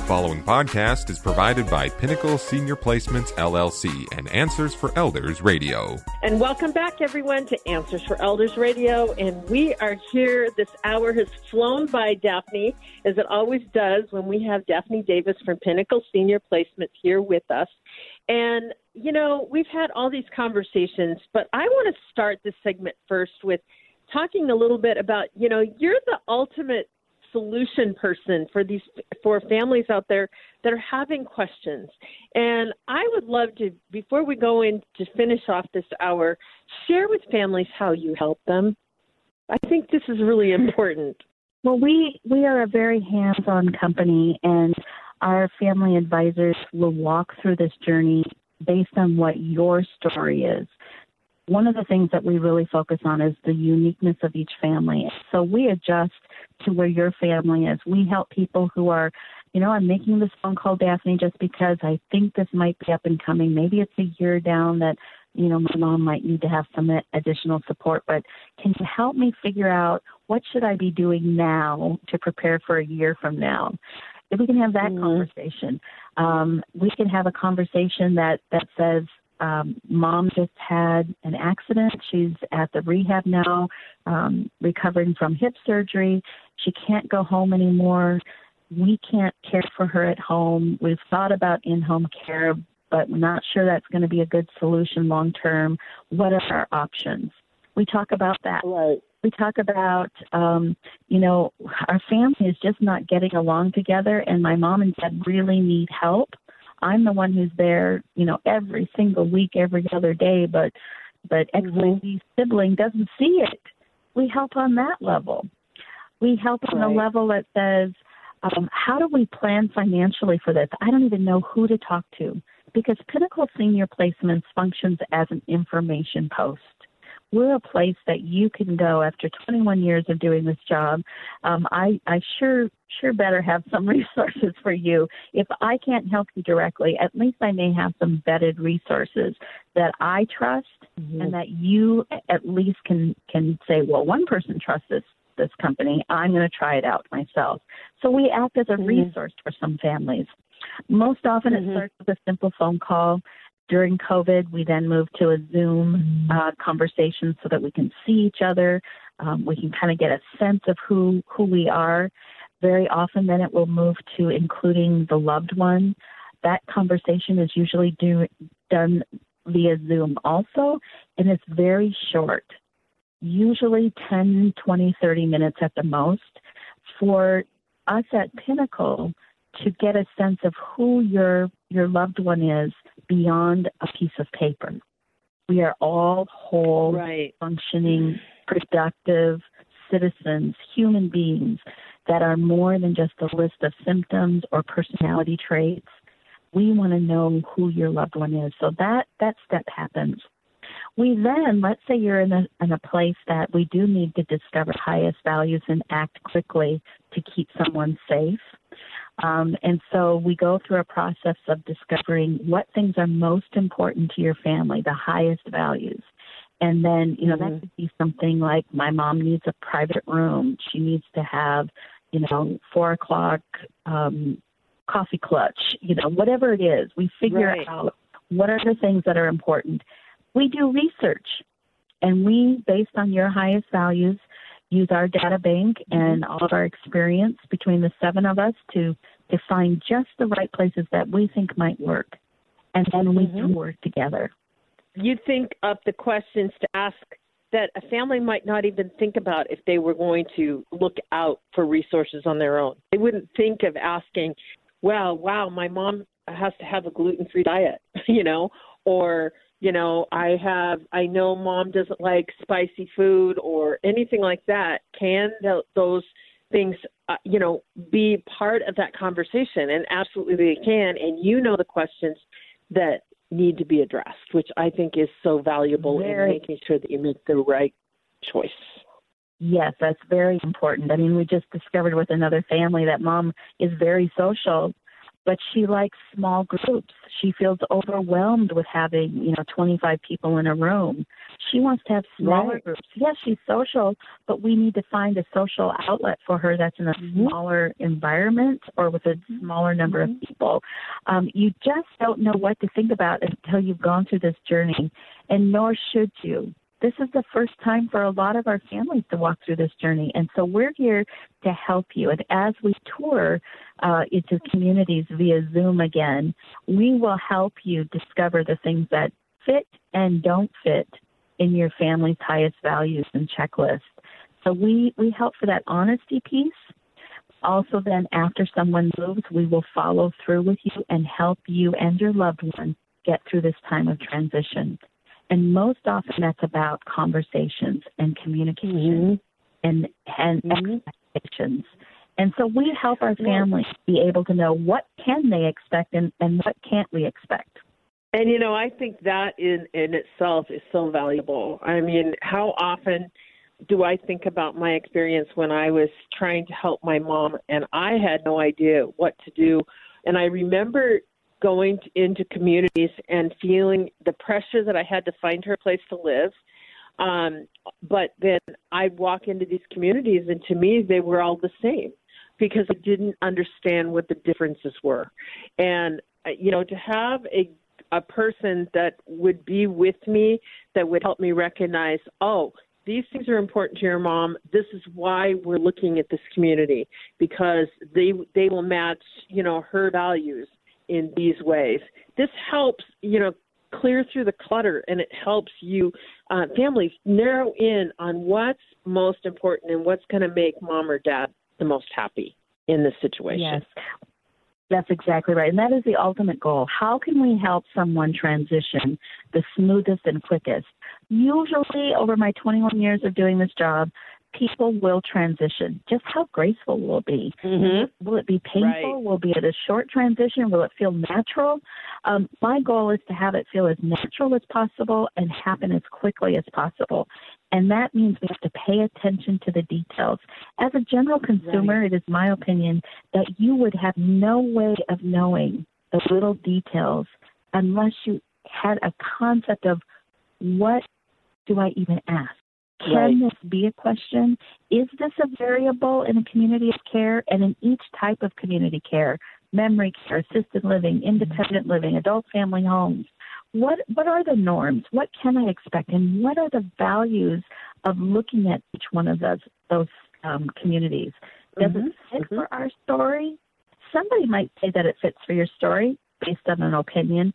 The following podcast is provided by Pinnacle Senior Placements LLC and Answers for Elders Radio. And welcome back, everyone, to Answers for Elders Radio. And we are here. This hour has flown by, Daphne, as it always does when we have Daphne Davis from Pinnacle Senior Placements here with us. And, you know, we've had all these conversations, but I want to start this segment first with talking a little bit about, you know, you're the ultimate solution person for these for families out there that are having questions. And I would love to before we go in to finish off this hour, share with families how you help them. I think this is really important. Well, we we are a very hands-on company and our family advisors will walk through this journey based on what your story is one of the things that we really focus on is the uniqueness of each family. So we adjust to where your family is. We help people who are, you know, I'm making this phone call, Daphne, just because I think this might be up and coming. Maybe it's a year down that, you know, my mom might need to have some additional support, but can you help me figure out what should I be doing now to prepare for a year from now? If we can have that mm-hmm. conversation, um, we can have a conversation that that says, um, mom just had an accident. She's at the rehab now, um, recovering from hip surgery. She can't go home anymore. We can't care for her at home. We've thought about in home care, but we're not sure that's going to be a good solution long term. What are our options? We talk about that. Right. We talk about, um, you know, our family is just not getting along together, and my mom and dad really need help I'm the one who's there, you know, every single week, every other day, but but mm-hmm. sibling doesn't see it. We help on that level. We help on right. the level that says, um, how do we plan financially for this? I don't even know who to talk to because Pinnacle Senior Placements functions as an information post we're a place that you can go after 21 years of doing this job. Um, I, I sure, sure better have some resources for you. If I can't help you directly, at least I may have some vetted resources that I trust mm-hmm. and that you at least can, can say, well, one person trusts this this company. I'm going to try it out myself. So we act as a mm-hmm. resource for some families. Most often mm-hmm. it starts with a simple phone call during COVID, we then moved to a Zoom uh, conversation so that we can see each other. Um, we can kind of get a sense of who who we are. Very often, then it will move to including the loved one. That conversation is usually do, done via Zoom also, and it's very short, usually 10, 20, 30 minutes at the most. For us at Pinnacle, to get a sense of who your your loved one is beyond a piece of paper. We are all whole, right. functioning, productive citizens, human beings that are more than just a list of symptoms or personality traits. We want to know who your loved one is. So that that step happens. We then, let's say you're in a, in a place that we do need to discover highest values and act quickly to keep someone safe. Um, and so we go through a process of discovering what things are most important to your family, the highest values. And then, you know, mm-hmm. that could be something like my mom needs a private room. She needs to have, you know, four o'clock um, coffee clutch, you know, whatever it is. We figure right. out what are the things that are important. We do research and we, based on your highest values, use our data bank and all of our experience between the seven of us to to find just the right places that we think might work, and then we mm-hmm. tour together. You think of the questions to ask that a family might not even think about if they were going to look out for resources on their own. They wouldn't think of asking, "Well, wow, my mom has to have a gluten-free diet," you know, or you know, I have, I know mom doesn't like spicy food or anything like that. Can th- those things, uh, you know, be part of that conversation? And absolutely they can. And you know the questions that need to be addressed, which I think is so valuable very, in making sure that you make the right choice. Yes, that's very important. I mean, we just discovered with another family that mom is very social but she likes small groups. She feels overwhelmed with having, you know, 25 people in a room. She wants to have smaller right. groups. Yes, she's social, but we need to find a social outlet for her that's in a mm-hmm. smaller environment or with a smaller number mm-hmm. of people. Um, you just don't know what to think about until you've gone through this journey, and nor should you this is the first time for a lot of our families to walk through this journey. And so we're here to help you. And as we tour uh, into communities via Zoom again, we will help you discover the things that fit and don't fit in your family's highest values and checklist. So we, we help for that honesty piece. Also, then after someone moves, we will follow through with you and help you and your loved one get through this time of transition. And most often that's about conversations and communication mm-hmm. and, and mm-hmm. expectations. And so we help our families be able to know what can they expect and, and what can't we expect. And you know, I think that in in itself is so valuable. I mean, how often do I think about my experience when I was trying to help my mom and I had no idea what to do. And I remember going to, into communities and feeling the pressure that I had to find her a place to live. Um, but then I'd walk into these communities, and to me, they were all the same because I didn't understand what the differences were. And, uh, you know, to have a a person that would be with me that would help me recognize, oh, these things are important to your mom. This is why we're looking at this community because they they will match, you know, her values in these ways. This helps, you know, clear through the clutter and it helps you uh, families narrow in on what's most important and what's going to make mom or dad the most happy in this situation. Yes. That's exactly right. And that is the ultimate goal. How can we help someone transition the smoothest and quickest? Usually, over my 21 years of doing this job, people will transition. Just how graceful will it be? Mm-hmm. Will it be painful? Right. Will it be a short transition? Will it feel natural? Um, my goal is to have it feel as natural as possible and happen as quickly as possible. And that means we have to pay attention to the details. As a general consumer, right. it is my opinion that you would have no way of knowing the little details unless you had a concept of what do I even ask? Can right. this be a question? Is this a variable in a community of care and in each type of community care? Memory care, assisted living, independent living, adult family homes. What what are the norms? What can I expect? And what are the values of looking at each one of those those um, communities? Does mm-hmm. it fit mm-hmm. for our story? Somebody might say that it fits for your story based on an opinion,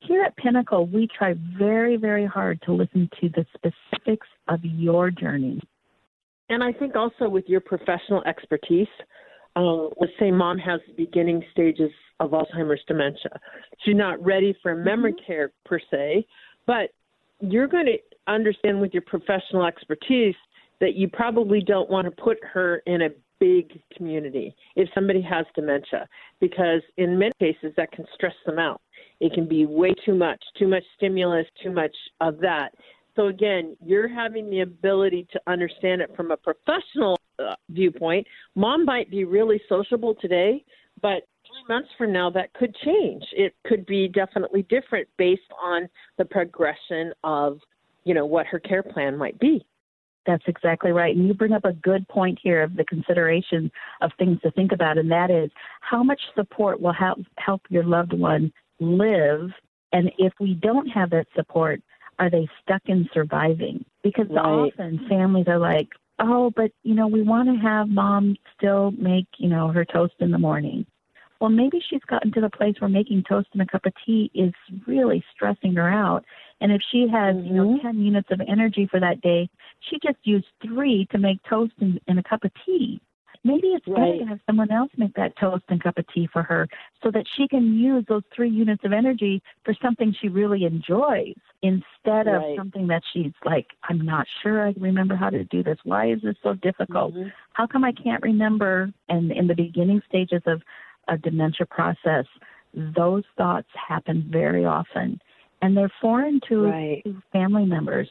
here at Pinnacle, we try very, very hard to listen to the specifics of your journey. And I think also with your professional expertise, uh, let's say mom has the beginning stages of Alzheimer's dementia. She's not ready for memory mm-hmm. care per se, but you're going to understand with your professional expertise that you probably don't want to put her in a big community if somebody has dementia because in many cases that can stress them out it can be way too much, too much stimulus, too much of that. So again, you're having the ability to understand it from a professional uh, viewpoint. Mom might be really sociable today, but three months from now that could change. It could be definitely different based on the progression of, you know, what her care plan might be. That's exactly right. And you bring up a good point here of the consideration of things to think about, and that is how much support will help help your loved one live. And if we don't have that support, are they stuck in surviving? Because right. often families are like, oh, but you know, we want to have mom still make, you know, her toast in the morning. Well, maybe she's gotten to the place where making toast and a cup of tea is really stressing her out. And if she has, mm-hmm. you know, mm-hmm. 10 units of energy for that day, she just used three to make toast and, and a cup of tea. Maybe it's right. better to have someone else make that toast and cup of tea for her so that she can use those three units of energy for something she really enjoys instead of right. something that she's like, I'm not sure I remember how to do this. Why is this so difficult? Mm-hmm. How come I can't remember? And in the beginning stages of a dementia process, those thoughts happen very often and they're foreign to, right. to family members.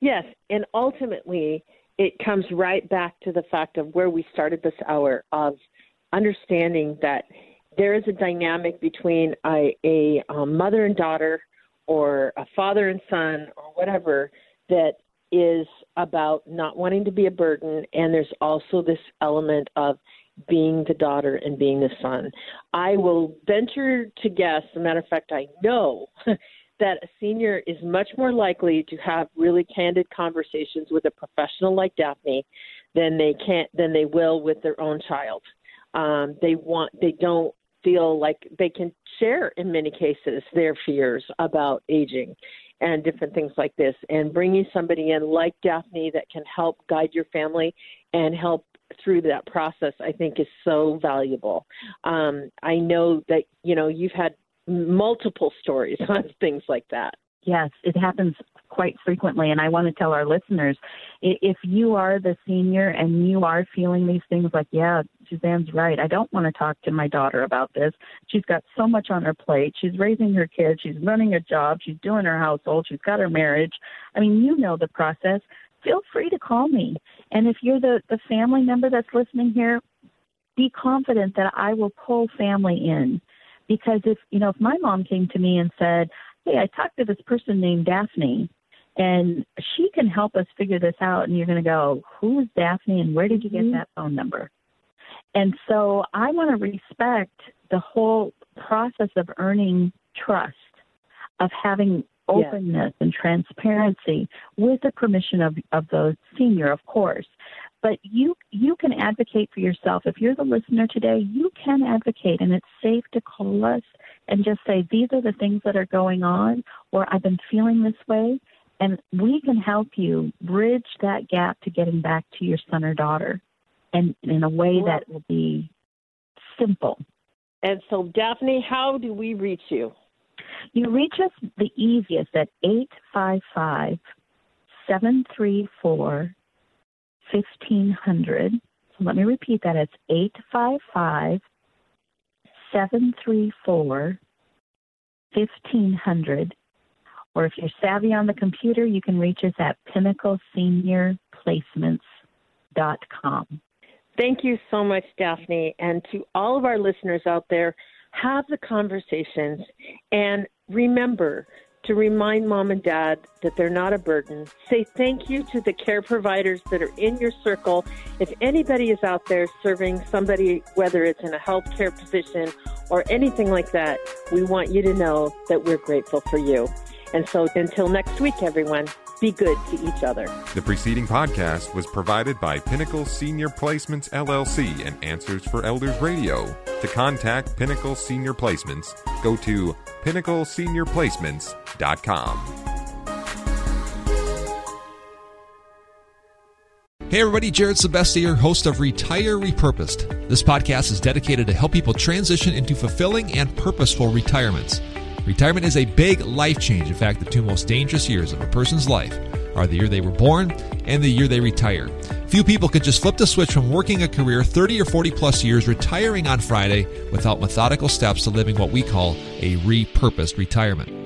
Yes, and ultimately, it comes right back to the fact of where we started this hour of understanding that there is a dynamic between a, a um, mother and daughter or a father and son or whatever that is about not wanting to be a burden and there's also this element of being the daughter and being the son. I will venture to guess, as a matter of fact, I know that a senior is much more likely to have really candid conversations with a professional like Daphne than they can than they will with their own child. Um, they want they don't feel like they can share in many cases their fears about aging and different things like this and bringing somebody in like Daphne that can help guide your family and help through that process I think is so valuable. Um, I know that you know you've had multiple stories on things like that. Yes, it happens quite frequently. And I want to tell our listeners if you are the senior and you are feeling these things like, yeah, Suzanne's right. I don't want to talk to my daughter about this. She's got so much on her plate. She's raising her kids. She's running a job. She's doing her household. She's got her marriage. I mean, you know the process. Feel free to call me. And if you're the, the family member that's listening here, be confident that I will pull family in because if you know if my mom came to me and said hey i talked to this person named daphne and she can help us figure this out and you're going to go who's daphne and where did you get mm-hmm. that phone number and so i want to respect the whole process of earning trust of having openness yes. and transparency with the permission of, of the senior, of course. But you you can advocate for yourself. If you're the listener today, you can advocate, and it's safe to call us and just say these are the things that are going on, or I've been feeling this way, and we can help you bridge that gap to getting back to your son or daughter, and in a way that will be simple. And so, Daphne, how do we reach you? You reach us the easiest at 855 734 1500. So let me repeat that. It's 855 734 1500. Or if you're savvy on the computer, you can reach us at pinnacleseniorplacements.com. Thank you so much, Daphne. And to all of our listeners out there, have the conversations and remember to remind mom and dad that they're not a burden. Say thank you to the care providers that are in your circle. If anybody is out there serving somebody, whether it's in a healthcare position or anything like that, we want you to know that we're grateful for you. And so until next week, everyone, be good to each other. The preceding podcast was provided by Pinnacle Senior Placements LLC and Answers for Elders Radio. To contact Pinnacle Senior Placements, go to pinnacleseniorplacements.com. Hey everybody, Jared Sebestier, host of Retire Repurposed. This podcast is dedicated to help people transition into fulfilling and purposeful retirements. Retirement is a big life change. In fact, the two most dangerous years of a person's life are the year they were born and the year they retire. Few people can just flip the switch from working a career 30 or 40 plus years, retiring on Friday without methodical steps to living what we call a repurposed retirement.